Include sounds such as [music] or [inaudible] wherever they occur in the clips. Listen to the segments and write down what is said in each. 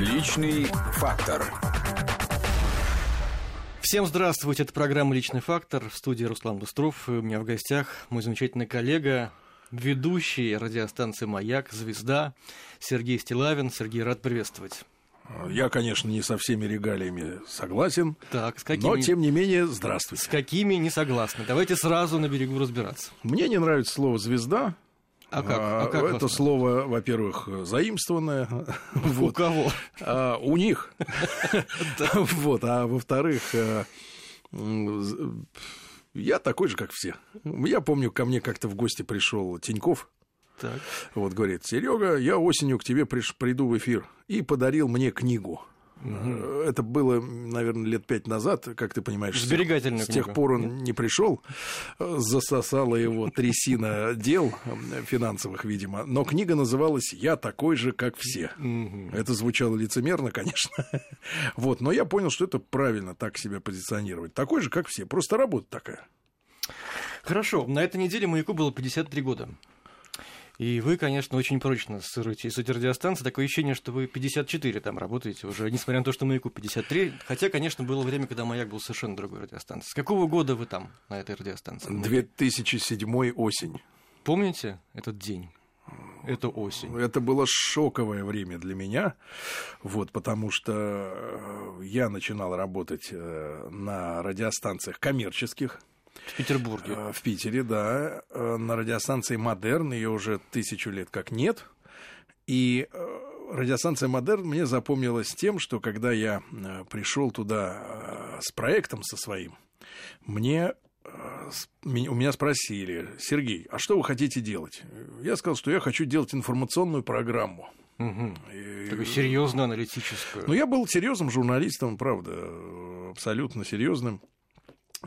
Личный фактор. Всем здравствуйте, это программа «Личный фактор». В студии Руслан Быстров. И у меня в гостях мой замечательный коллега, ведущий радиостанции «Маяк», «Звезда» Сергей Стилавин. Сергей, рад приветствовать. Я, конечно, не со всеми регалиями согласен, Так, с какими, но, тем не менее, здравствуйте. с какими не согласны? Давайте сразу на берегу разбираться. Мне не нравится слово «звезда». А как? А как это вас- слово, во-первых, заимствованное. [laughs] У кого? А, у них. [laughs] Вот. А во-вторых, з- я такой же, как все. Я помню, ко мне как-то в гости пришел Тиньков. Так. Вот говорит, Серега, я осенью к тебе приш- приду в эфир. И подарил мне книгу. Э, Это было, наверное, лет пять назад, как ты понимаешь. тех- Сберегательная С тех книга. пор он не пришел, засосала его трясина дел э, финансовых, видимо. Но книга называлась «Я такой же, как все». Это звучало лицемерно, конечно. [laughs] Вот, но я понял, что это правильно так себя позиционировать. Такой же, как все. Просто работа такая. Хорошо, на этой неделе маяку было 53 года. И вы, конечно, очень прочно сырите из этой радиостанции. Такое ощущение, что вы 54 там работаете уже, несмотря на то, что маяку 53. Хотя, конечно, было время, когда маяк был совершенно другой радиостанцией. С какого года вы там, на этой радиостанции? 2007 осень. Помните этот день? Это осень. Это было шоковое время для меня, вот, потому что э, я начинал работать э, на радиостанциях коммерческих В Петербурге. э, в Питере, да, э, на радиостанции «Модерн», ее уже тысячу лет как нет, и э, радиостанция «Модерн» мне запомнилась тем, что когда я пришел туда с проектом со своим, мне у меня спросили, Сергей, а что вы хотите делать? Я сказал, что я хочу делать информационную программу. Мгм. И- Такую серьезную аналитическую. ну, я был серьезным журналистом, правда, абсолютно серьезным.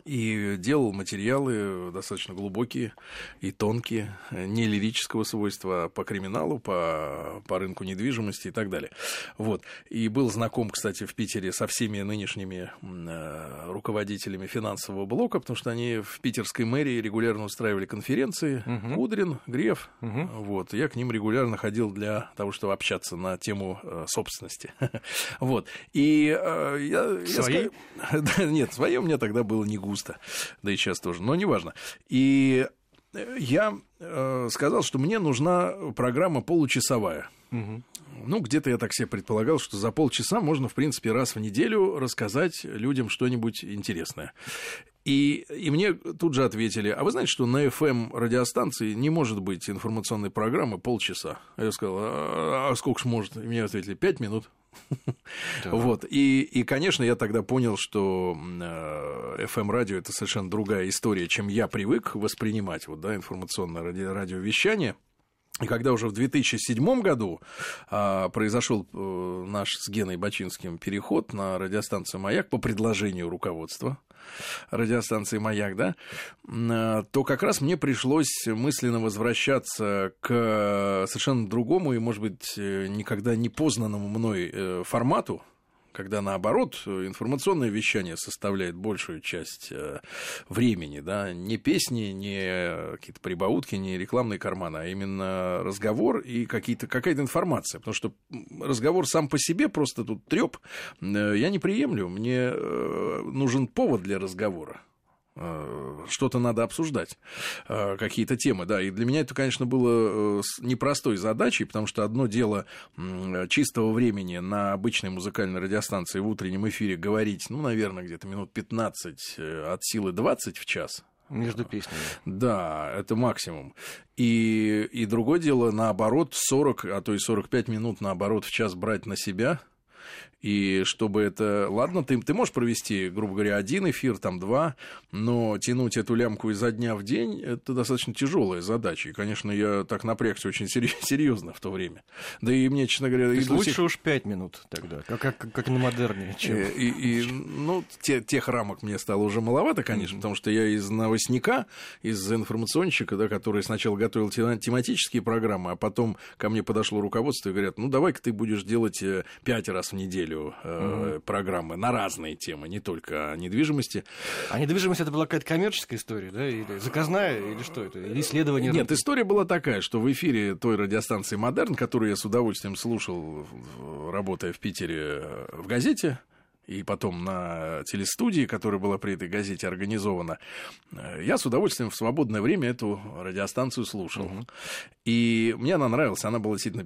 И делал материалы достаточно глубокие и тонкие, не лирического свойства, а по криминалу, по, по рынку недвижимости и так далее. Вот. И был знаком, кстати, в Питере со всеми нынешними э, руководителями финансового блока, потому что они в питерской мэрии регулярно устраивали конференции. Мгм. Кудрин, Греф. Мгм. Вот. Я к ним регулярно ходил для того, чтобы общаться на тему э, собственности. [laughs] Вот. И э, я... Своей? [laughs] Нет, свое у меня тогда было не густо. Да и сейчас тоже. Но неважно. И э, я э, сказал, что мне нужна программа получасовая. Мгм. Ну, где-то я так себе предполагал, что за полчаса можно, в принципе, раз в неделю рассказать людям что-нибудь интересное. И, и мне тут же ответили, а вы знаете, что на FM радиостанции не может быть информационной программы полчаса? А Я сказал, а, а сколько ж может? И мне ответили, пять минут. Вот. И, и, конечно, я тогда понял, что FM-радио это совершенно другая история, чем я привык воспринимать, вот, да, информационное ради- радиовещание. И когда уже в 2007 году а, произошел э, наш с Геной Бачинским переход на радиостанцию «Маяк» по предложению руководства радиостанции «Маяк», да, а, то как раз мне пришлось мысленно возвращаться к совершенно другому и, может быть, э, никогда не познанному мной э, формату, когда наоборот информационное вещание составляет большую часть э, времени, да, не песни, не какие-то прибаутки, не рекламные карманы, а именно разговор и какие-то, какая-то информация, потому что разговор сам по себе просто тут треп, я не приемлю, мне э, нужен повод для разговора. э, что-то надо обсуждать, э, какие-то темы, да, и для меня это, конечно, было э, непростой задачей, потому что одно дело чистого времени на обычной музыкальной радиостанции в утреннем эфире говорить, ну, наверное, где-то минут 15 э, от силы 20 в час, Между песнями. да, это максимум. И, и другое дело, наоборот, 40, а то и 45 минут, наоборот, в час брать на себя. И чтобы это... Ладно, ты, ты можешь провести, грубо говоря, один эфир, там два, но тянуть эту лямку изо дня в день – это достаточно тяжелая задача. И, конечно, я так напрягся очень [laughs] серьезно в то время. Да и мне, честно говоря... То и лучше сих- уж пять минут тогда, как, как, как на модерне, чем... Э, И, и, ну, те- тех рамок мне стало уже маловато, конечно, потому что я из новостника, из информационщика, да, который сначала готовил тема- тематические программы, а потом ко мне подошло руководство и говорят, ну, давай-ка ты будешь делать э, пять раз в неделю э, программы на разные темы, не только о недвижимости. А недвижимость это была какая-то коммерческая история, да? Или заказная, или что это? Или исследование? Нет, история была такая, что в эфире той радиостанции «Модерн», которую я с удовольствием слушал, работая в Питере э, в газете, и потом на телестудии, которая была при этой газете организована, э, я с удовольствием в свободное время эту радиостанцию слушал. Угу. И мне она нравилась, она была действительно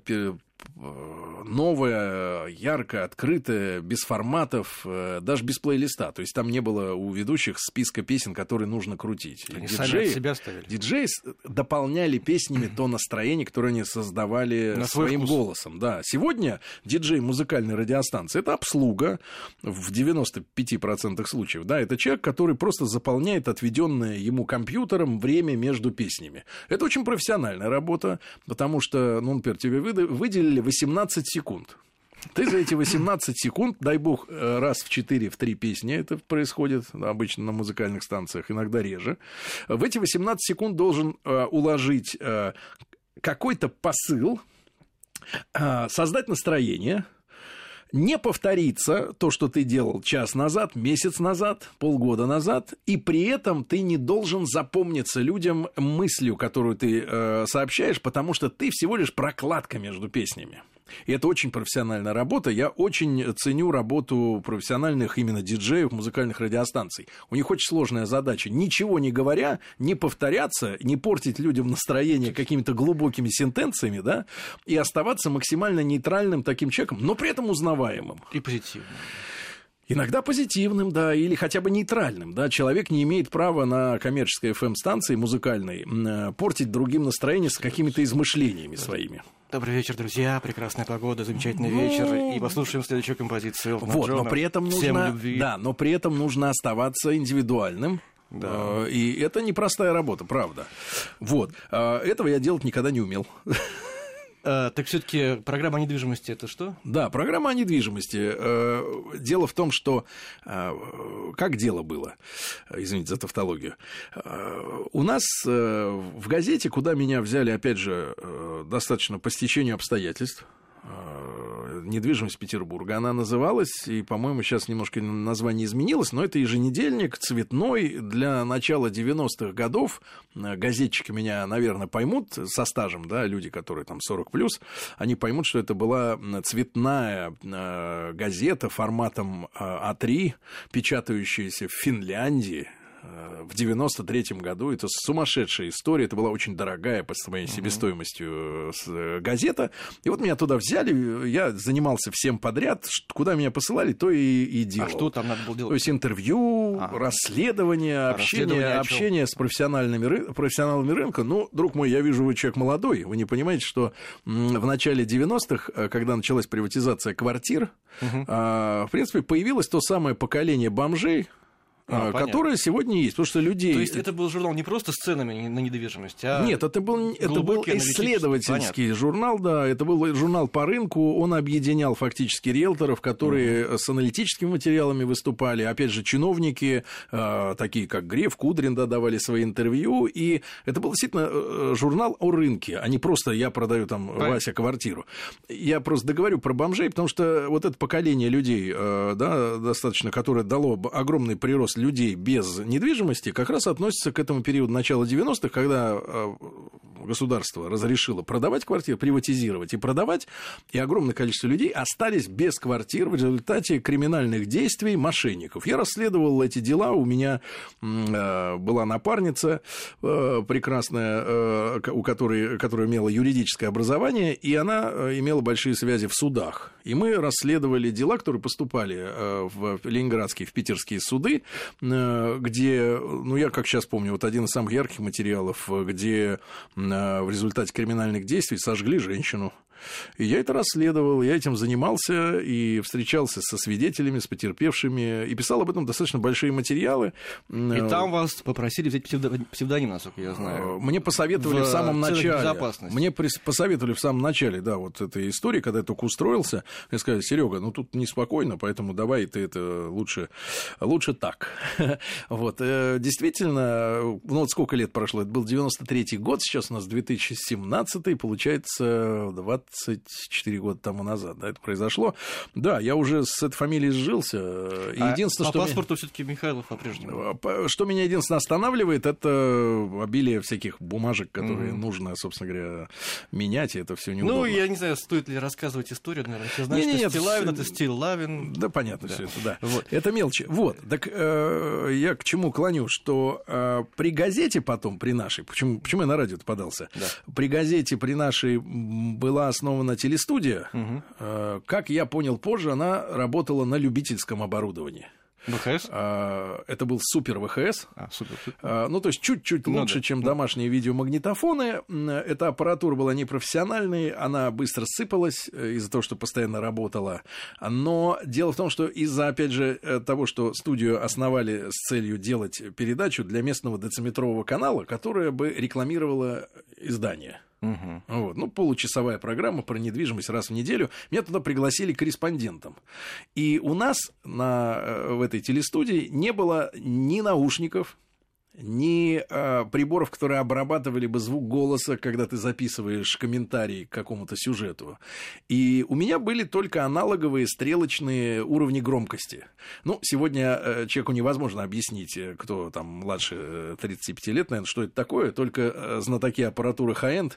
новая, яркая, открытая, без форматов, э, даже без плейлиста. То есть там не было у ведущих списка песен, которые нужно крутить. Они диджеи, себя ставили. Диджеи дополняли песнями то настроение, которое они создавали На своим вкус. голосом. Да. Сегодня диджей музыкальной радиостанции – это обслуга в 95% случаев. Да, это человек, который просто заполняет отведенное ему компьютером время между песнями. Это очень профессиональная работа, потому что, ну, например, тебе выделили выделили 18 секунд. Ты за эти 18 секунд, дай бог, э, раз в 4, в 3 песни это происходит, обычно на музыкальных станциях, иногда реже, в эти 18 секунд должен э, уложить э, какой-то посыл, создать настроение, не повторится то, что ты делал час назад, месяц назад, полгода назад, и при этом ты не должен запомниться людям мыслью, которую ты э, сообщаешь, потому что ты всего лишь прокладка между песнями. И это очень профессиональная работа. Я очень ценю работу профессиональных именно диджеев музыкальных радиостанций. У них очень сложная задача. Ничего не говоря, не повторяться, не портить людям настроение какими-то глубокими сентенциями, да, и оставаться максимально нейтральным таким человеком, но при этом узнаваемым. И позитивным. Иногда позитивным, да, или хотя бы нейтральным, да. Человек не имеет права на коммерческой FM-станции музыкальной э, портить другим настроение с какими-то измышлениями своими. Добрый вечер, друзья. Прекрасная погода, замечательный ну... вечер. И послушаем следующую композицию. Вот, но при этом нужно, любви. да, но при этом нужно оставаться индивидуальным. Да. Э, и это непростая работа, правда. Вот. Э, этого я делать никогда не умел. А, так все-таки программа недвижимости это что? Да, программа недвижимости. Э, дело в том, что э, как дело было, извините за тавтологию. Э, у нас в газете, куда меня взяли, опять же, достаточно по стечению обстоятельств, недвижимость Петербурга. Она называлась, и, по-моему, сейчас немножко название изменилось, но это еженедельник цветной для начала 90-х годов. Газетчики меня, наверное, поймут со стажем, да, люди, которые там 40 плюс, они поймут, что это была цветная э, газета форматом э, А3, печатающаяся в Финляндии, в 93-м году. Это сумасшедшая история. Это была очень дорогая по своей себестоимостью э, газета. И вот меня туда взяли. Я занимался всем подряд. Куда меня посылали, то и, и делал. А что там надо было делать? То есть интервью, ага. расследование, а общение, расследование общение с профессиональными, профессионалами рынка. Ну, друг мой, я вижу, вы человек молодой. Вы не понимаете, что в начале 90-х, э, когда началась приватизация квартир, угу. в принципе, появилось то самое поколение бомжей, а, а которая сегодня есть, потому что людей... То есть это был журнал не просто с ценами на недвижимость, а... Нет, это был, это был исследовательский Понятно. журнал, да, это был журнал по рынку, он объединял фактически риэлторов, которые угу. с аналитическими материалами выступали, опять же, чиновники, э, такие как Греф, Кудрин, да, давали свои интервью, и это был действительно э, журнал о рынке, а не просто я продаю там Понятно. Вася квартиру. Я просто договорю про бомжей, потому что вот это поколение людей, э, да, достаточно, которое дало огромный прирост людей без недвижимости как раз относится к этому периоду начала 90-х, когда э, государство разрешило продавать квартиры, приватизировать и продавать, и огромное количество людей остались без квартир в результате криминальных действий мошенников. Я расследовал эти дела, у меня э, была напарница э, прекрасная, у которой, которая имела юридическое образование, и она имела большие связи в судах. И мы расследовали дела, которые поступали в ленинградские, в питерские суды, Э, где, ну, я как сейчас помню, вот один из самых ярких материалов, где э, в результате криминальных действий сожгли женщину. И я это расследовал, я этим занимался и встречался со свидетелями, с потерпевшими, и писал об этом достаточно большие материалы. И там вас попросили взять псевдоним, насколько я знаю. Э, мне посоветовали в, в самом начале. Мне посоветовали в самом начале, да, вот этой истории, когда я только устроился, мне сказали, Серега, ну тут неспокойно, поэтому давай ты это лучше, лучше так. [laughs] вот, э, действительно, ну вот сколько лет прошло, это был 93-й год, сейчас у нас 2017 получается 20 24 года тому назад, да, это произошло. Да, я уже с этой фамилией сжился. И А единственное, по что... меня- паспорту все-таки Михайлов по-прежнему. По- Что меня единственное останавливает, это обилие всяких бумажек, которые Мгм. нужно, собственно говоря, менять, и это все Ну, неудобно. я не знаю, стоит ли рассказывать историю, наверное. Все знают, Не-не-нет, что Стилавин это Стилавин. Да, понятно Да. все это, да. Вот. Это мелочи. Вот, так э, я к чему клоню, что э, при газете потом, при нашей, почему, почему я на радио подался, Да. при газете, при нашей была основана телестудия, Мгм. Э, как я понял позже, она работала на любительском оборудовании. ВХС? Э, это был супер ВХС, А, супер. А, Ну, то есть чуть-чуть Ну лучше, да. чем домашние видеомагнитофоны. Эта аппаратура была непрофессиональной, она быстро сыпалась из-за того, что постоянно работала. Но дело в том, что из-за, опять же, того, что студию основали с целью делать передачу для местного дециметрового канала, которая бы рекламировала издание. Мгм. Вот. Ну, получасовая программа про недвижимость раз в неделю. Меня туда пригласили корреспондентом. И у нас на, э, в этой телестудии не было ни наушников, ни э, приборов, которые обрабатывали бы звук голоса, когда ты записываешь комментарий к какому-то сюжету. И у меня были только аналоговые стрелочные уровни громкости. Ну, сегодня э, человеку невозможно объяснить, э, кто там младше э, 35 лет, наверное, что это такое. Только э, знатоки аппаратуры high-end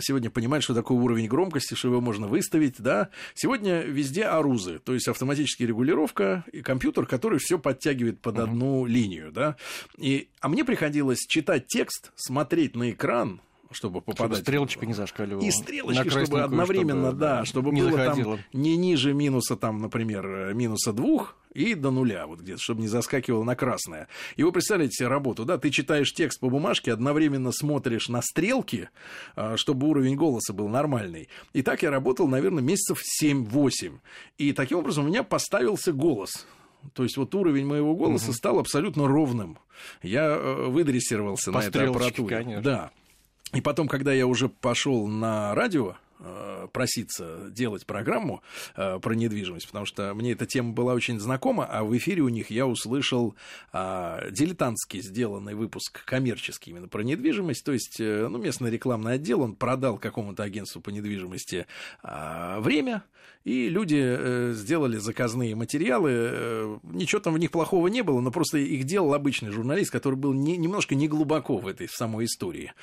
сегодня понимают, что такое уровень громкости, что его можно выставить, да. Сегодня везде арузы, то есть автоматическая регулировка и компьютер, который все подтягивает под одну линию, да. И, а мне приходилось читать текст, смотреть на экран, чтобы Чтобы попадать... стрелочка не зашкаливала. И стрелочки, чтобы одновременно, чтобы, да, чтобы не было заходило. там не ниже минуса, там, например, минуса двух и до нуля, вот где-то, чтобы не заскакивало на красное. И вы представляете себе работу, да, ты читаешь текст по бумажке, одновременно смотришь на стрелки, а, чтобы уровень голоса был нормальный. И так я работал, наверное, месяцев 7-8. И таким образом у меня поставился голос. То есть вот уровень моего голоса стал абсолютно ровным. Я э, выдрессировался По на этой аппаратуре. конечно. Да. И потом, когда я уже пошел на радио э, проситься делать программу э, про недвижимость, потому что мне эта тема была очень знакома, а в эфире у них я услышал а, дилетантский сделанный выпуск коммерческий именно про недвижимость, то есть э, ну, местный рекламный отдел, он продал какому-то агентству по недвижимости а, время, и люди э, сделали заказные материалы. э, ничего там в них плохого не было, но просто их делал обычный журналист, который был не, немножко не глубоко в этой самой истории.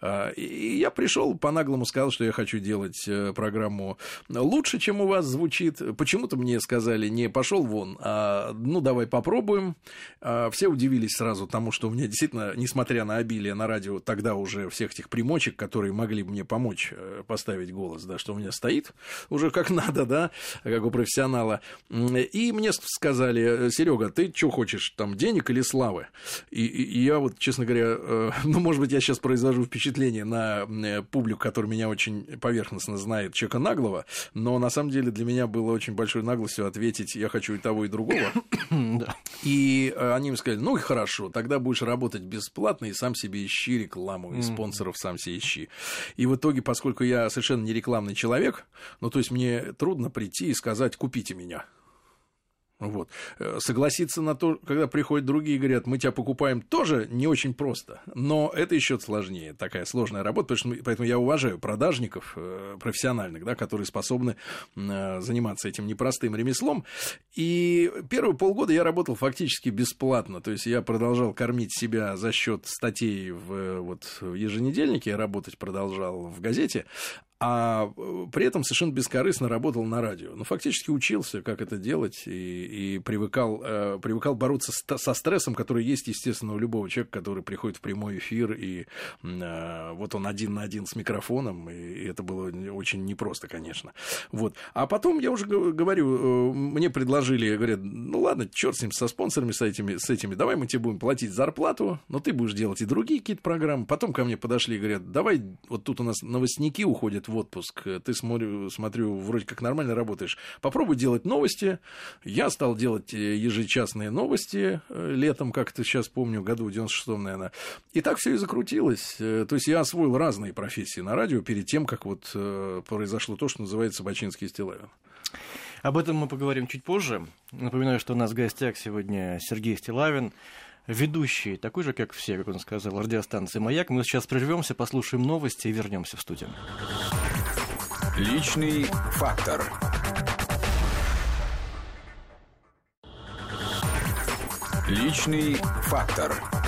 А, и я пришел, по-наглому сказал, что я хочу делать э, программу лучше, чем у вас звучит. Почему-то мне сказали, не пошел вон, а ну давай попробуем. А, все удивились сразу тому, что у меня действительно, несмотря на обилие на радио тогда уже всех этих примочек, которые могли бы мне помочь э, поставить голос, да, что у меня стоит уже как [laughs] надо, да, как у профессионала. И мне сказали, Серега, ты что хочешь, там, денег или славы? И, и- и я вот, честно говоря, э, [laughs] ну, может быть, я сейчас произвожу впечатление на э, публику, который меня очень поверхностно знает, человека наглого, но на самом деле для меня было очень большой наглостью ответить, я хочу и того, и другого. [coughs] Да. И э, они мне сказали, ну и хорошо, тогда будешь работать бесплатно и сам себе ищи рекламу, и спонсоров сам себе ищи. И в итоге, поскольку я совершенно не рекламный человек, ну то есть мне трудно прийти и сказать, купите меня. Вот. Э, Согласиться на то, когда приходят другие и говорят, мы тебя покупаем, тоже не очень просто. Но это еще сложнее, такая сложная работа. Что, поэтому я уважаю продажников э, профессиональных, да, которые способны э, заниматься этим непростым ремеслом. И первые полгода я работал фактически бесплатно. То есть я продолжал кормить себя за счет статей в, вот, в еженедельнике, работать продолжал в газете. А э, при этом совершенно бескорыстно работал на радио. Ну, фактически учился, как это делать, и, и привыкал, э, привыкал бороться с- со стрессом, который есть, естественно, у любого человека, который приходит в прямой эфир, и э, вот он один на один с микрофоном, и, и это было очень непросто, конечно. Вот. А потом, я уже говорю, э, мне предложили, говорят, ну ладно, черт с ним, со спонсорами, с этими, с этими, давай мы тебе будем платить зарплату, но ты будешь делать и другие какие-то программы. Потом ко мне подошли и говорят, давай, вот тут у нас новостники уходят в отпуск, ты, смотрю, смотрю, вроде как нормально работаешь, попробуй делать новости. Я стал делать э, ежечасные новости э, летом, как это сейчас помню, году в 96-м, наверное. И так все и закрутилось. Э, То есть я освоил разные профессии на радио перед тем, как вот э, произошло то, что называется Бачинский Стилавин. Об этом мы поговорим чуть позже. Напоминаю, что у нас в гостях сегодня Сергей Стилавин, ведущий, такой же, как все, как он сказал, радиостанции «Маяк». Мы сейчас прервемся, послушаем новости и вернемся в студию. Личный фактор. Личный фактор.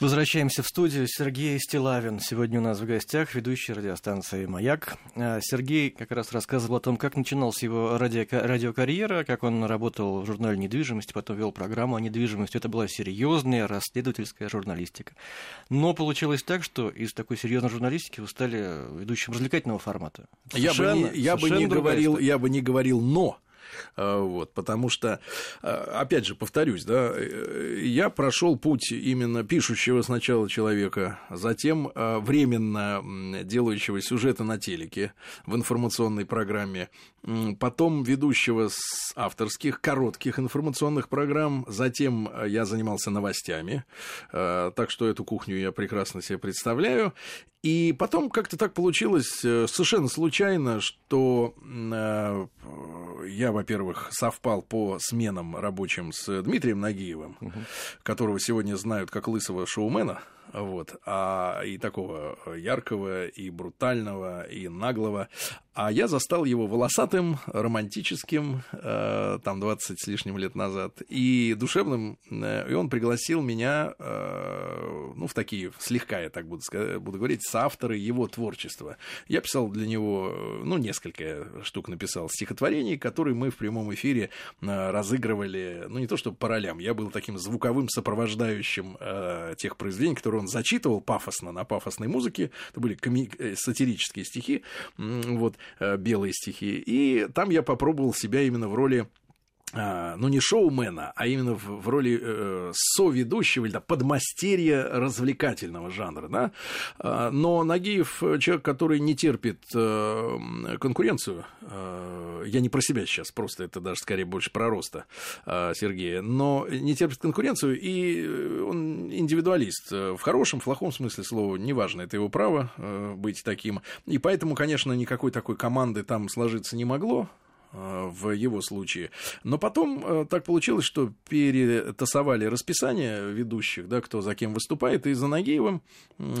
Возвращаемся в студию. Сергей Стилавин сегодня у нас в гостях, ведущий радиостанции «Маяк». А, Сергей как раз рассказывал о том, как начиналась его радио радиокарьера, как он работал в журнале «Недвижимость», потом вел программу о недвижимости. Это была серьезная расследовательская журналистика. Но получилось так, что из такой серьезной журналистики вы стали ведущим развлекательного формата. Я бы не, я бы не говорил, я бы не говорил «но», вот, потому что, а, опять же, повторюсь, да, э, я прошел путь именно пишущего сначала человека, затем а, временно делающего сюжета на телеке в информационной программе, потом ведущего с авторских коротких информационных программ, затем я занимался новостями, так что эту кухню я прекрасно себе представляю, и потом как-то так получилось э, совершенно случайно, что э, я, во-первых, совпал по сменам рабочим с Дмитрием Нагиевым, угу. которого сегодня знают как лысого шоумена вот, а и такого яркого, и брутального, и наглого. А я застал его волосатым, романтическим, э, там 20 с лишним лет назад, и душевным, э, и он пригласил меня, э, ну, в такие, слегка я так буду, буду говорить, соавторы его творчества. Я писал для него, ну, несколько штук написал стихотворений, которые мы в прямом эфире э, разыгрывали, ну, не то чтобы по ролям, я был таким звуковым сопровождающим э, тех произведений, которые он зачитывал пафосно на пафосной музыке. Это были коми- э, сатирические стихи, вот, э, белые стихи. И там я попробовал себя именно в роли ну, не шоумена, а именно в, в роли э, соведущего или да, подмастерья развлекательного жанра, да. А, но Нагиев человек, который не терпит э, конкуренцию. Э, я не про себя сейчас, просто это даже скорее больше про роста э, Сергея. Но не терпит конкуренцию, и он индивидуалист. В хорошем, в плохом смысле слова, неважно, это его право э, быть таким. И поэтому, конечно, никакой такой команды там сложиться не могло. Э, в его случае. Но потом э, так получилось, что перетасовали расписание ведущих, да, кто за кем выступает, и за Нагиевым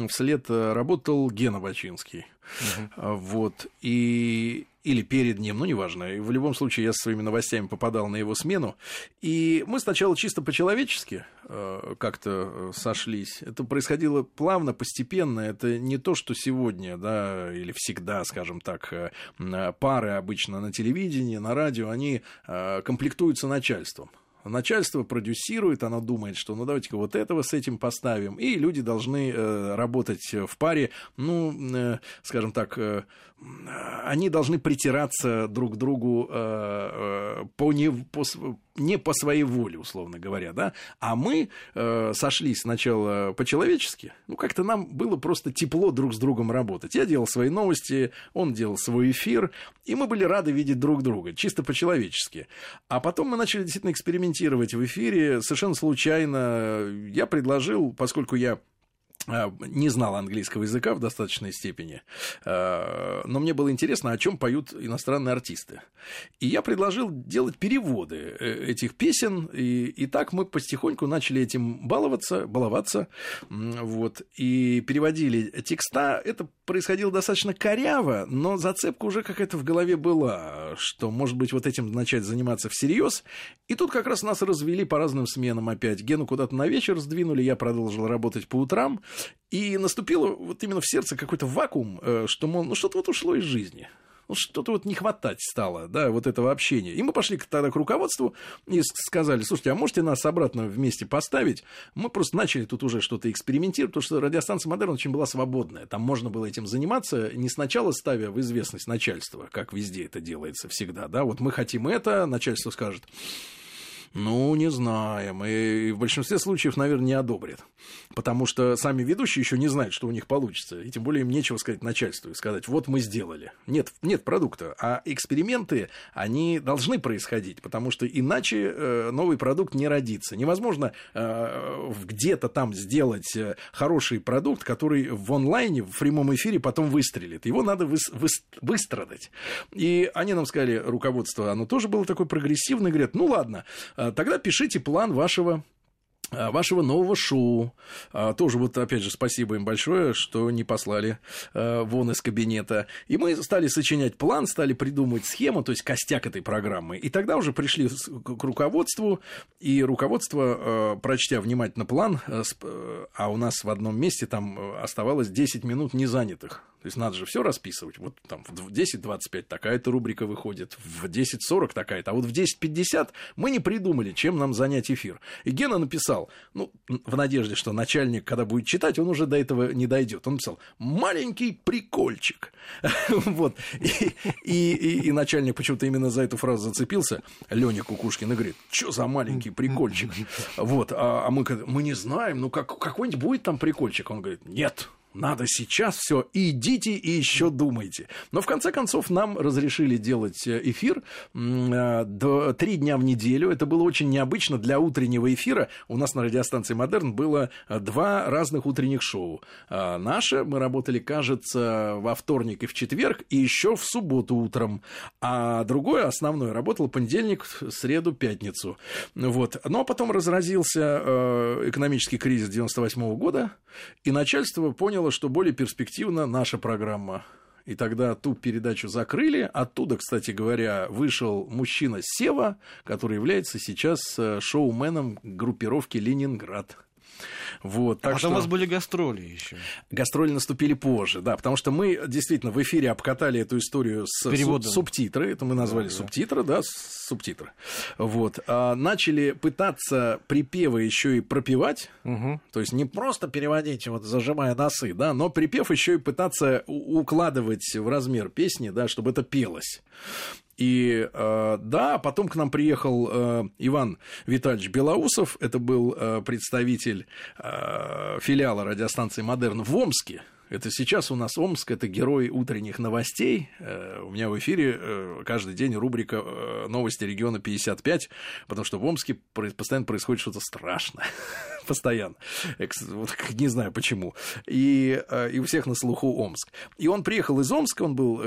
вслед э, работал Гена Бачинский. Угу. Вот. И или перед ним, ну, неважно. И в любом случае я со своими новостями попадал на его смену. И мы сначала чисто по-человечески э, как-то э, сошлись. Это происходило плавно, постепенно. Это не то, что сегодня, да, или всегда, скажем так, э, пары обычно на телевидении, на радио, они э, комплектуются начальством начальство продюсирует, оно думает, что ну давайте-ка вот этого с этим поставим, и люди должны э, работать в паре, ну, э, скажем так, э, они должны притираться друг к другу э, э, по, не, по, не по своей воле, условно говоря, да, а мы э, сошлись сначала по-человечески, ну, как-то нам было просто тепло друг с другом работать. Я делал свои новости, он делал свой эфир, и мы были рады видеть друг друга, чисто по-человечески. А потом мы начали действительно экспериментировать в эфире, совершенно случайно я предложил, поскольку я не знал английского языка в достаточной степени, а, но мне было интересно, о чем поют иностранные артисты. И я предложил делать переводы э, этих песен, и, и так мы потихоньку начали этим баловаться, баловаться, вот, и переводили текста. Это происходило достаточно коряво, но зацепка уже какая-то в голове была, что, может быть, вот этим начать заниматься всерьез. И тут как раз нас развели по разным сменам опять. Гену куда-то на вечер сдвинули, я продолжил работать по утрам, и наступило вот именно в сердце какой-то вакуум, э, что, мол, ну что-то вот ушло из жизни. Ну, что-то вот не хватать стало, да, вот этого общения. И мы пошли тогда к руководству и сказали, слушайте, а можете нас обратно вместе поставить? Мы просто начали тут уже что-то экспериментировать, потому что радиостанция «Модерн» очень была свободная. Там можно было этим заниматься, не сначала ставя в известность начальства, как везде это делается всегда, да, вот мы хотим это, начальство скажет, ну, не знаем. И в большинстве случаев, наверное, не одобрят. Потому что сами ведущие еще не знают, что у них получится. И тем более им нечего сказать начальству и сказать, вот мы сделали. Нет, нет продукта. А эксперименты, они должны происходить, потому что иначе э, новый продукт не родится. Невозможно э, где-то там сделать э, хороший продукт, который в онлайне, в прямом эфире потом выстрелит. Его надо выс- выс- выстрадать. И они нам сказали, руководство, оно тоже было такое прогрессивное, говорят, ну ладно, тогда пишите план вашего вашего нового шоу. А, тоже вот, опять же, спасибо им большое, что не послали а, вон из кабинета. И мы стали сочинять план, стали придумывать схему, то есть костяк этой программы. И тогда уже пришли к руководству, и руководство, прочтя внимательно план, а у нас в одном месте там оставалось 10 минут незанятых. То есть надо же все расписывать. Вот там в 10.25 такая-то рубрика выходит, в 10.40 такая-то, а вот в 10.50 мы не придумали, чем нам занять эфир. И Гена написал, ну, в надежде, что начальник, когда будет читать, он уже до этого не дойдет. Он написал, маленький прикольчик. [laughs] Вот. И начальник почему-то именно за эту фразу зацепился, Леня Кукушкин, и говорит, что за маленький прикольчик? [laughs] Вот. А, а мы, мы не знаем, ну, как, какой-нибудь будет там прикольчик? Он говорит, нет, надо сейчас все, идите и еще думайте. Но в конце концов нам разрешили делать э, эфир э, три дня в неделю. Это было очень необычно для утреннего эфира. У нас на радиостанции Модерн было э, два разных утренних шоу. Наше мы работали, кажется, во вторник и в четверг, и еще в субботу утром. А другое, основное, работало понедельник, среду, пятницу. Вот. Но потом разразился экономический кризис 98 года, и начальство поняло, поняло, что более перспективна наша программа. И тогда ту передачу закрыли. Оттуда, кстати говоря, вышел мужчина Сева, который является сейчас э, шоуменом группировки «Ленинград». Вот, так а что... у вас были гастроли еще. Гастроли наступили позже, да, потому что мы действительно в эфире обкатали эту историю с Переводом. субтитры, это мы назвали да, субтитры, да, субтитры. Вот. А начали пытаться припевы еще и пропевать, угу. то есть не просто переводить, вот зажимая носы, да, но припев еще и пытаться укладывать в размер песни, да, чтобы это пелось. И э, да, потом к нам приехал э, Иван Витальевич Белоусов, это был э, представитель филиала радиостанции «Модерн» в Омске. Это сейчас у нас Омск, это герой утренних новостей. У меня в эфире каждый день рубрика «Новости региона 55», потому что в Омске постоянно происходит что-то страшное. [laughs] Постоянно. Не знаю почему. И, и у всех на слуху Омск. И он приехал из Омска, он был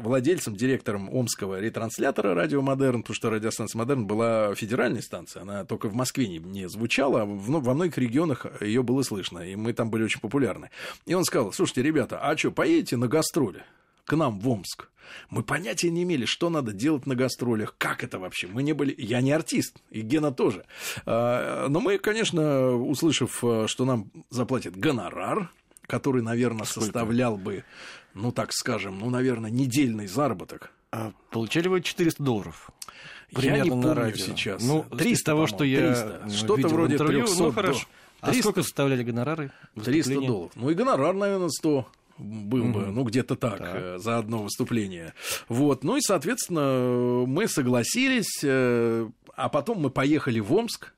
владельцем, директором Омского ретранслятора радио «Модерн», потому что радиостанция «Модерн» была федеральной станцией, она только в Москве не, не звучала, а во многих регионах ее было слышно, и мы там были очень популярны. И он сказал, слушайте, ребята, а что, поедете на гастроли? К нам в Омск. Мы понятия не имели, что надо делать на гастролях, как это вообще. Мы не были... Я не артист, и Гена тоже. А, но мы, конечно, услышав, э, что нам заплатят гонорар, который, наверное, Сколько? составлял бы, ну, так скажем, ну, наверное, недельный заработок. А получали вы 400 долларов? Примерно я не помню радио. сейчас. Ну, 300, из того, что я Что-то вроде 300. Ну, хорошо. А сколько составляли гонорары? 300 долларов. Ну и гонорар, наверное, 100 был бы, ну, где-то так, так, э, за одно выступление. Вот, ну и, соответственно, мы согласились, э, а потом мы поехали в Омск,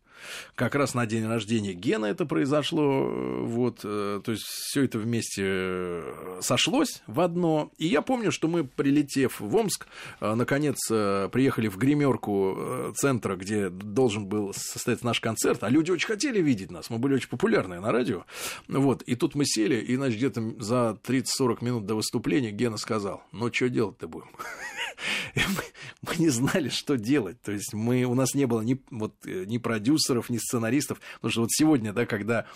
как раз на день рождения Гена это произошло, вот, э, то есть все это вместе э, сошлось в одно. И я помню, что мы, прилетев в Омск, э, наконец приехали в гримерку центра, где должен был состояться наш концерт, а люди очень хотели видеть нас, мы были очень популярны на радио, вот, и тут мы сели, и, значит, где-то за 30-40 минут до выступления Гена сказал, ну, что делать-то будем? [laughs] мы, не знали, что делать. То есть мы, у нас не было ни, вот, ни продюсеров, ни сценаристов. Потому что вот сегодня, да, когда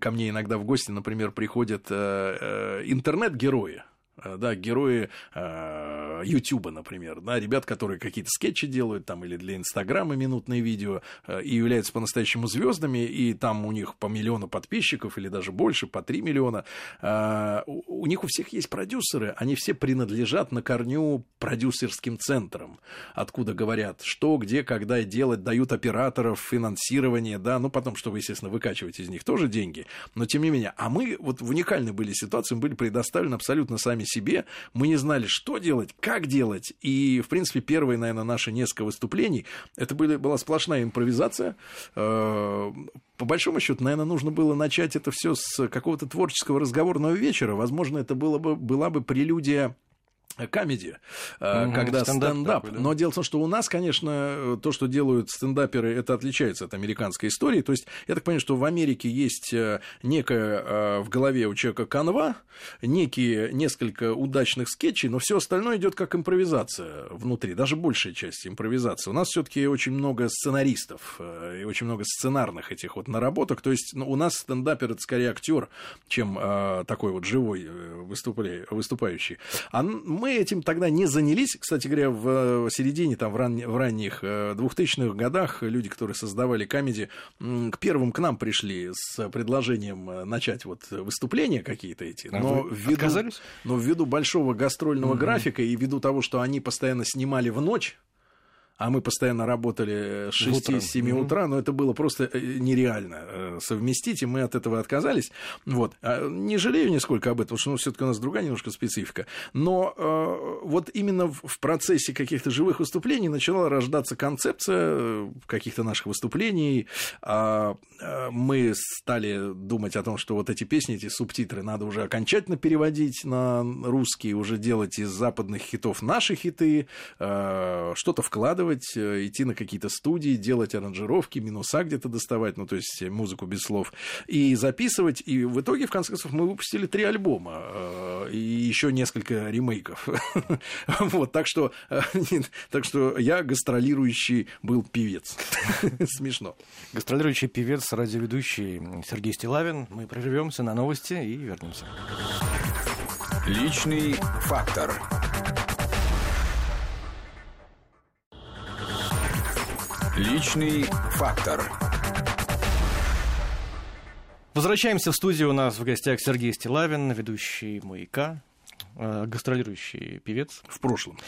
ко мне иногда в гости, например, приходят э, э, интернет-герои, да, герои э, Ютуба, например, да, ребят, которые какие-то скетчи делают там или для Инстаграма минутные видео э, и являются по-настоящему звездами, и там у них по миллиону подписчиков или даже больше, по 3 миллиона. У них у всех есть продюсеры, они все принадлежат на корню продюсерским центрам, откуда говорят, что, где, когда делать, дают операторов, финансирование, да, ну потом, чтобы, естественно, выкачивать из них тоже деньги, но тем не менее, а мы вот в уникальной были ситуации, мы были предоставлены абсолютно сами себе, мы не знали, что делать, как делать. И, в принципе, первые, наверное, наши несколько выступлений, это были, была сплошная импровизация. Э, по большому счету, наверное, нужно было начать это все с какого-то творческого разговорного вечера. Возможно, это было бы, была бы прелюдия комедии, угу, когда стендап. стендап. Такой, да? Но дело в том, что у нас, конечно, то, что делают стендаперы, это отличается от американской истории. То есть, я так понимаю, что в Америке есть э, некая э, в голове у человека канва, некие несколько удачных скетчей, но все остальное идет как импровизация внутри, даже большая часть импровизации. У нас все-таки очень много сценаристов э, и очень много сценарных этих вот наработок. То есть, ну, у нас стендапер это скорее актер, чем такой вот живой выступающий. А мы мы этим тогда не занялись. Кстати говоря, в середине, там, в, ран... в ранних 2000-х э, годах люди, которые создавали комедии, к первым к нам пришли с предложением э, начать вот выступления какие-то эти. А но, ввиду, отказались? но ввиду большого гастрольного угу. графика и ввиду того, что они постоянно снимали в ночь, а мы постоянно работали с 6-7 утра, но это было просто э, нереально э, совместить, и мы от этого отказались. Вот. А не жалею нисколько об этом, потому что ну, все-таки у нас другая немножко специфика. Но э, вот именно в процессе каких-то живых выступлений начала рождаться концепция э, каких-то наших выступлений. А, а мы стали думать о том, что вот эти песни, эти субтитры надо уже окончательно переводить на русский, уже делать из западных хитов наши хиты, э, что-то вкладывать аранжировать, э, идти на какие-то студии, делать аранжировки, минуса где-то доставать, ну, то есть музыку без слов, и записывать. И в итоге, в конце концов, мы выпустили три альбома э, и еще несколько ремейков. [laughs] Вот, так что, э, [laughs] так что я гастролирующий был певец. [laughs] Смешно. Гастролирующий певец, радиоведущий Сергей Стилавин. Мы прервемся на новости и вернемся. Личный фактор. Личный фактор. Возвращаемся в студию. У нас в гостях Сергей Стилавин, ведущий «Маяка», э, гастролирующий певец. В прошлом.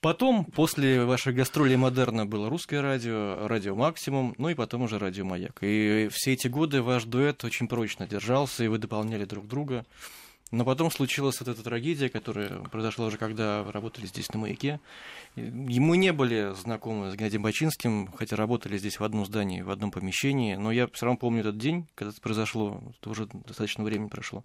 Потом, после вашей гастроли модерна, было русское радио, радио «Максимум», ну и потом уже радио «Маяк». И все эти годы ваш дуэт очень прочно держался, и вы дополняли друг друга. Но потом случилась вот эта трагедия, которая произошла уже, когда работали здесь на «Маяке». Мы не были знакомы с Геннадием Бачинским, хотя работали здесь в одном здании, в одном помещении, но я все равно помню этот день, когда это произошло, это уже достаточно времени прошло.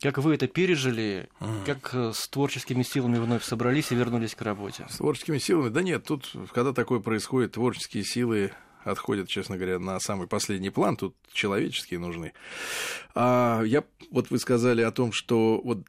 Как вы это пережили? Mm. Как э, с творческими силами вновь собрались и вернулись к работе? С творческими силами? Да нет, тут, когда такое происходит, творческие силы отходят, честно говоря, на самый последний план, тут человеческие нужны. А я, вот вы сказали о том, что вот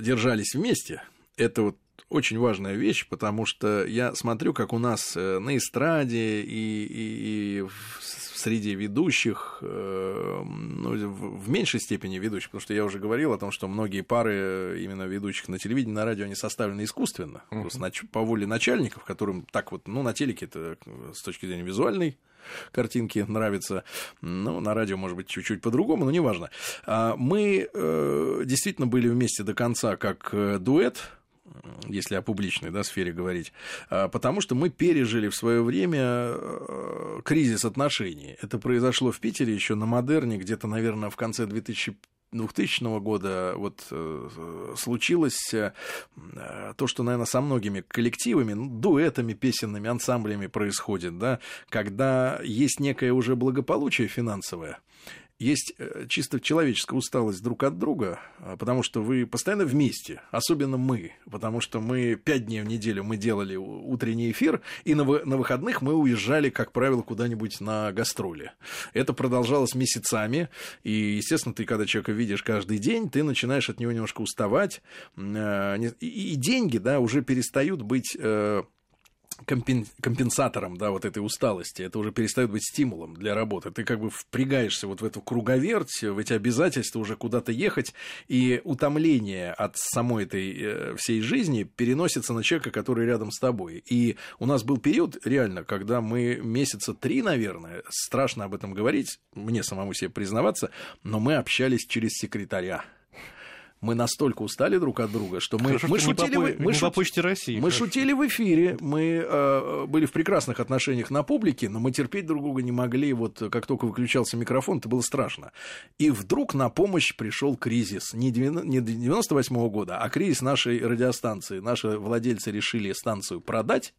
держались вместе, это вот очень важная вещь, потому что я смотрю, как у нас э, на эстраде и, и, и в среди ведущих, э, ну, в меньшей степени ведущих, потому что я уже говорил о том, что многие пары именно ведущих на телевидении, на радио, они составлены искусственно, uh-huh. просто по воле начальников, которым так вот, ну, на телеке это с точки зрения визуальной картинки нравится. Ну, на радио, может быть, чуть-чуть по-другому, но неважно. А мы э, действительно были вместе до конца как э, дуэт, если о публичной да, сфере говорить, а, потому что мы пережили в свое время э, кризис отношений. Это произошло в Питере еще на Модерне, где-то, наверное, в конце 2000 2000 года вот э, случилось э, то, что, наверное, со многими коллективами, ну, дуэтами, песенными, ансамблями происходит, да, когда есть некое уже благополучие финансовое, есть э, чисто человеческая усталость друг от друга, а, потому что вы постоянно вместе, особенно мы, потому что мы пять дней в неделю мы делали утренний эфир, и на, выходных мы уезжали, как правило, куда-нибудь на гастроли. Это продолжалось месяцами, и, естественно, ты, когда человека видишь каждый день, ты начинаешь от него немножко уставать, а, и деньги, да, уже перестают быть э, компенсатором, да, вот этой усталости, это уже перестает быть стимулом для работы. Ты как бы впрягаешься вот в эту круговерть, в эти обязательства уже куда-то ехать, и утомление от самой этой э, всей жизни переносится на человека, который рядом с тобой. И у нас был период, реально, когда мы месяца три, наверное, страшно об этом говорить, мне самому себе признаваться, но мы общались через секретаря мы настолько устали друг от друга, что мы, Хорошо, мы что шутили, по, мы, не по почте России. Мы хорошо. шутили в эфире, мы э, были в прекрасных отношениях на публике, но мы терпеть друг друга не могли. Вот как только выключался микрофон, это было страшно. И вдруг на помощь пришел кризис не 98 -го года, а кризис нашей радиостанции. Наши владельцы решили станцию продать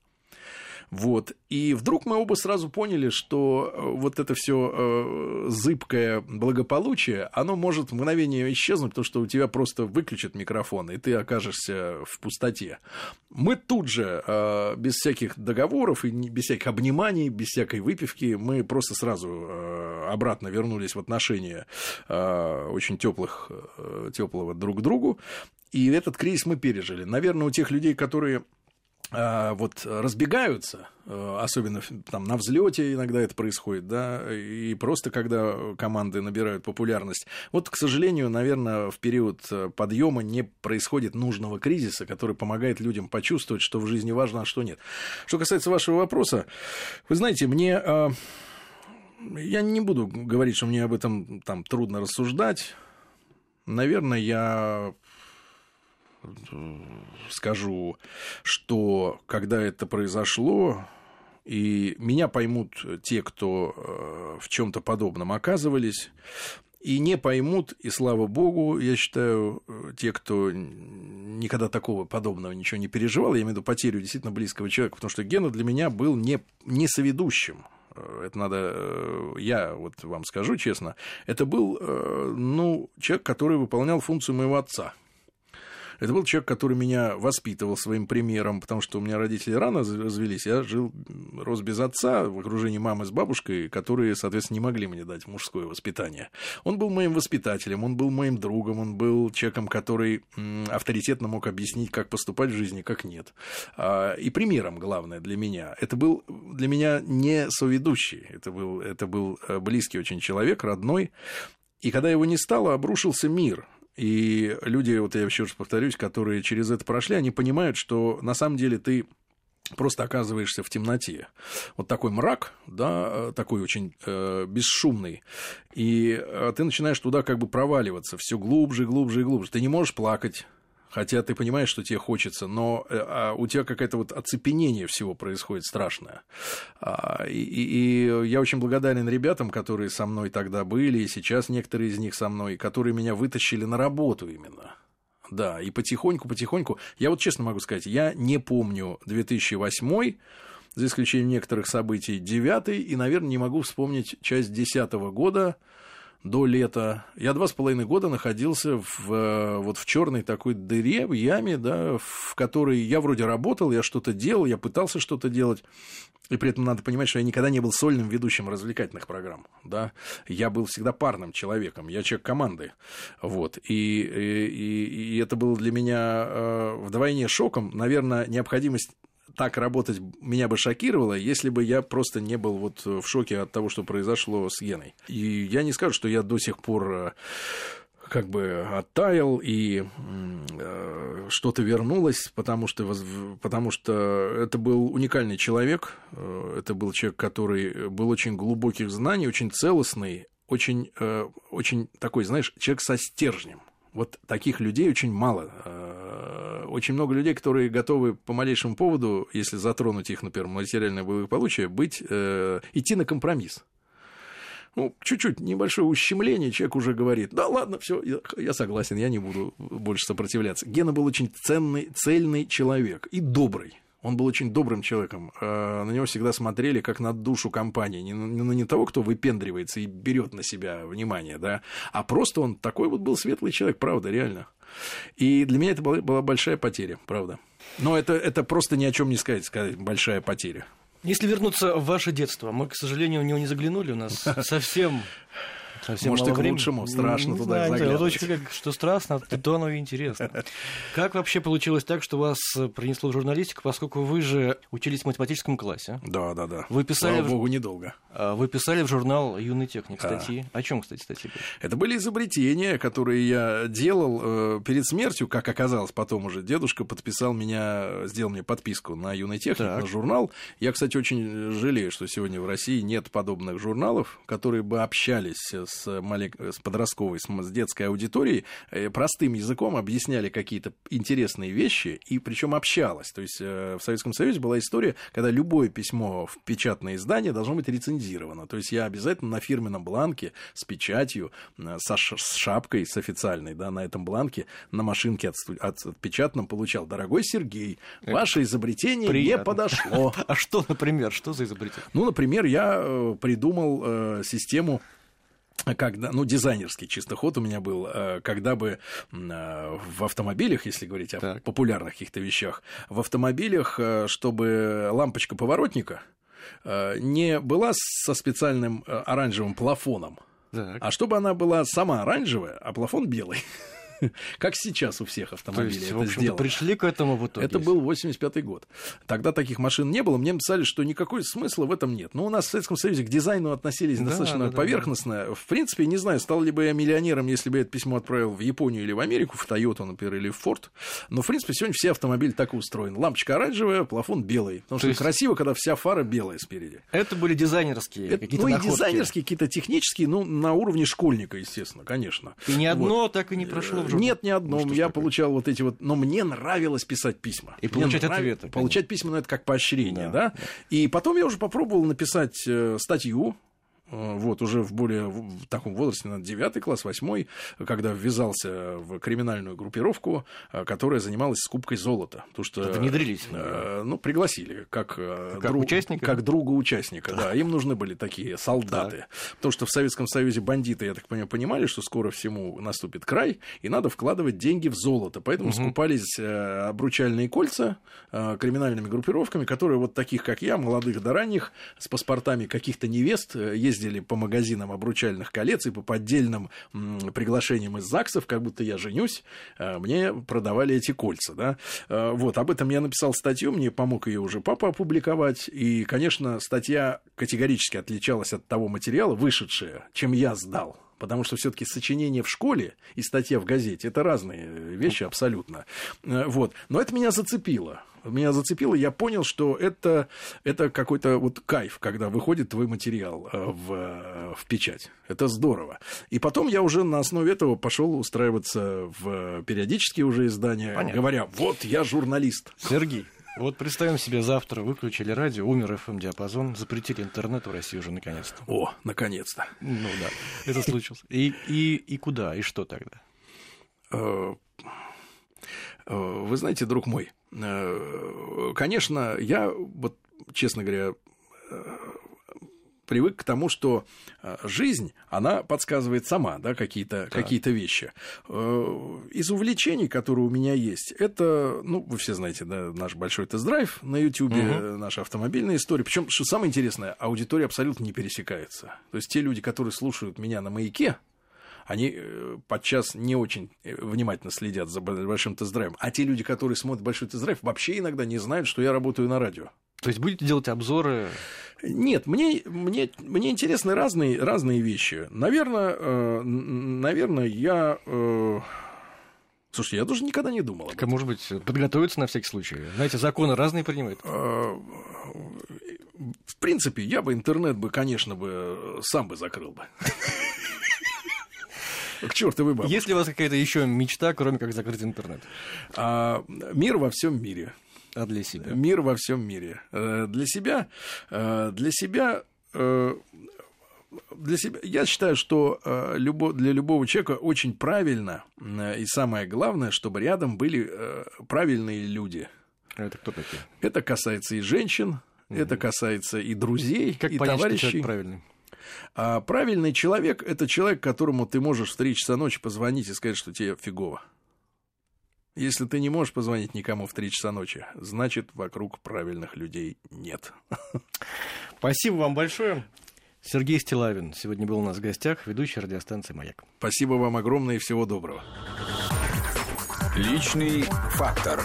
Вот. И вдруг мы оба сразу поняли, что э, вот это все э, зыбкое благополучие, оно может в мгновение исчезнуть, потому что у тебя просто выключат микрофон, и ты окажешься в пустоте. Мы тут же, э, без всяких договоров и без всяких обниманий, без всякой выпивки, мы просто сразу обратно вернулись в отношения очень теплых, теплого друг к другу. И этот кризис мы пережили. Наверное, у тех людей, которые вот разбегаются, э, особенно там на взлете иногда это происходит, да, и просто когда команды набирают популярность. Вот, к сожалению, наверное, в период э, подъема не происходит нужного кризиса, который помогает людям почувствовать, что в жизни важно, а что нет. Что касается вашего вопроса, вы знаете, мне я не буду говорить, что мне об этом там трудно рассуждать. Наверное, я скажу, что когда это произошло, и меня поймут те, кто э, в чем-то подобном оказывались, и не поймут, и слава богу, я считаю, э, те, кто никогда такого подобного ничего не переживал, я имею в виду потерю действительно близкого человека, потому что Гена для меня был не, не соведущим. Э, это надо, я вот вам скажу честно, это был, ну, человек, который выполнял функцию моего отца – это был человек, который меня воспитывал своим примером, потому что у меня родители рано развелись, я жил, рос без отца, в окружении мамы с бабушкой, которые, соответственно, не могли мне дать мужское воспитание. Он был моим воспитателем, он был моим другом, он был человеком, который авторитетно мог объяснить, как поступать в жизни, как нет. А, и примером, главное, для меня. Это был для меня не соведущий, это был, это был э, близкий очень человек, родной, и когда его не стало, обрушился мир. И люди, вот я еще раз повторюсь, которые через это прошли, они понимают, что на самом деле ты просто оказываешься в темноте. Вот такой мрак, да, такой очень э, бесшумный, и э, ты начинаешь туда как бы проваливаться все глубже, глубже и глубже. Ты не можешь плакать, хотя ты понимаешь, что тебе хочется, но э, а у тебя какое-то вот оцепенение всего происходит страшное. А, и, и, я очень благодарен ребятам, которые со мной тогда были, и сейчас некоторые из них со мной, которые меня вытащили на работу именно. Да, и потихоньку, потихоньку. Я вот честно могу сказать, я не помню 2008 за исключением некоторых событий, 9 и, наверное, не могу вспомнить часть 10 года, до лета. Я два с половиной года находился в, э, вот в черной такой дыре, в яме, да, в которой я вроде работал, я что-то делал, я пытался что-то делать. И при этом надо понимать, что я никогда не был сольным ведущим развлекательных программ. Да? Я был всегда парным человеком, я человек команды. Вот. И, и, и это было для меня э, вдвойне шоком. Наверное, необходимость так работать меня бы шокировало, если бы я просто не был вот в шоке от того, что произошло с Геной. И я не скажу, что я до сих пор э, как бы оттаял и э, что-то вернулось, потому что, потому что это был уникальный человек, э, это был человек, который был очень глубоких знаний, очень целостный, очень, э, очень такой, знаешь, человек со стержнем. Вот таких людей очень мало. Э, очень много людей, которые готовы по малейшему поводу, если затронуть их, например, материальное благополучие, быть, э, идти на компромисс. Ну, чуть-чуть небольшое ущемление, человек уже говорит, да ладно, все, я, я согласен, я не буду больше сопротивляться. Гена был очень ценный, цельный человек и добрый. Он был очень добрым человеком. Э, на него всегда смотрели как на душу компании. Не, ну, не того, кто выпендривается и берет на себя внимание, да, а просто он такой вот был светлый человек, правда, реально. И для меня это была, большая потеря, правда. Но это, это просто ни о чем не сказать, сказать, большая потеря. Если вернуться в ваше детство, мы, к сожалению, в него не заглянули, у нас [laughs] совсем Совсем Может, и к лучшему, страшно не туда знаю, заглядывать. Очень, как, что страшно, то оно и интересно. [laughs] Как вообще получилось так, что вас принесло в журналистику, поскольку вы же учились в математическом классе? Да, да, да. Вы писали... Слава богу, недолго. А, вы писали в журнал «Юный техник» статьи. Да. О чем, кстати, статьи были? Это были изобретения, которые я делал э, перед смертью, как оказалось потом уже. Дедушка подписал меня, сделал мне подписку на «Юный техник», так. на журнал. Я, кстати, очень жалею, что сегодня в России нет подобных журналов, которые бы общались с с, малек... с подростковой, с, с детской аудиторией, э, простым языком объясняли какие-то интересные вещи, и причем общалась. То есть э, в Советском Союзе была история, когда любое письмо в печатное издание должно быть рецензировано. То есть я обязательно на фирменном бланке с печатью, э, со с шапкой, с официальной, да, на этом бланке, на машинке от... От... отпечатанном получал. Дорогой Сергей, ваше изобретение Приятно. не подошло. [laughs] А что, например, что за изобретение? Ну, например, я придумал систему когда, ну, дизайнерский чисто ход у меня был, э, когда бы э, в автомобилях, если говорить о так. популярных каких-то вещах, в автомобилях, э, чтобы лампочка поворотника не была со специальным оранжевым плафоном, так. а чтобы она была сама оранжевая, а плафон белый. [laughs] [laughs] как сейчас у всех автомобилей То есть, это сделано. пришли к этому в итоге? Это был 85-й год. Тогда таких машин не было. Мне написали, что никакой смысла в этом нет. Но у нас в Советском Союзе к дизайну относились да, достаточно да, поверхностно. Да. В принципе, не знаю, стал ли бы я миллионером, если бы я это письмо отправил в Японию или в Америку, в Toyota, например, или в Ford. Но, в принципе, сегодня все автомобили так устроены. Лампочка оранжевая, плафон белый. Потому То что есть... красиво, когда вся фара белая спереди. Это были дизайнерские это, какие-то Ну, находки. и дизайнерские, какие-то технические, ну, на уровне школьника, естественно, конечно. И ни одно вот. так и не прошло жизнь. Нет, ни одно ну, я такое? получал вот эти вот... Но мне нравилось писать письма. И мне получать нрав... ответы. Получать письма, ну, это как поощрение, да, да? И потом я уже попробовал написать э, статью вот, уже в более в таком возрасте, на 9 класс, 8, когда ввязался в криминальную группировку, э, которая занималась скупкой золота. Потому что, Внедрились? Э, ну, пригласили, как, как, друг, участника? как друга участника, да. да. Им нужны были такие солдаты. Так. Потому что в Советском Союзе бандиты, я так понимаю, понимали, что скоро всему наступит край, и надо вкладывать деньги в золото. Поэтому угу. скупались обручальные кольца криминальными группировками, которые вот таких, как я, молодых до ранних, с паспортами каких-то невест, есть ездили по магазинам обручальных колец и по поддельным приглашениям из ЗАГСов, как будто я женюсь, э, мне продавали эти кольца, да. Э, вот, об этом я написал статью, мне помог ее уже папа опубликовать, и, конечно, статья категорически отличалась от того материала, вышедшее, чем я сдал потому что все-таки сочинение в школе и статья в газете это разные вещи абсолютно. Э, вот. Но это меня зацепило меня зацепило, я понял, что это, это какой-то вот кайф, когда выходит твой материал э, в, в печать. Это здорово. И потом я уже на основе этого пошел устраиваться в периодические уже издания, Понятно. говоря, вот я журналист. Сергей, вот представим себе, завтра выключили радио, умер FM-диапазон, запретили интернет в России уже наконец-то. О, наконец-то. Ну да, это случилось. И, и, и куда, и что тогда? Э, э, вы знаете, друг мой, Э, конечно, я, вот, честно говоря, привык к тому, что э, жизнь, она подсказывает сама, да, какие-то да. какие вещи. Из увлечений, которые у меня есть, это, ну, вы все знаете, да, наш большой тест-драйв на YouTube, угу. наша автомобильная история. Причем, что самое интересное, аудитория абсолютно не пересекается. То есть те люди, которые слушают меня на маяке, они э, подчас не очень э, внимательно следят за большим тест-драйвом. А те люди, которые смотрят большой тест-драйв, вообще иногда не знают, что я работаю на радио. То есть будете делать обзоры? Нет, мне, мне, мне интересны разные, разные вещи. Наверное, э, наверное, я... Э... Слушайте, я тоже никогда не думал. Так, а может быть, подготовиться на всякий случай? Знаете, законы разные принимают. Э, в принципе, я бы интернет бы, конечно, бы сам бы закрыл бы. К чертовой бабушке. Есть ли у вас какая-то еще мечта, кроме как закрыть интернет? А, мир во всем мире. А для себя? Мир во всем мире. Э, для себя, э, для себя э, для себя, я считаю, что любо, для любого человека очень правильно и самое главное, чтобы рядом были правильные люди. А это кто такие? Это касается и женщин, угу. это касается и друзей, как и понять, товарищей. Что человек правильный? А правильный человек – это человек, которому ты можешь в 3 часа ночи позвонить и сказать, что тебе фигово. Если ты не можешь позвонить никому в 3 часа ночи, значит, вокруг правильных людей нет. [laughs] Спасибо вам большое. Сергей Стилавин сегодня был у нас в гостях, ведущий радиостанции «Маяк». Спасибо вам огромное и всего доброго. Личный фактор.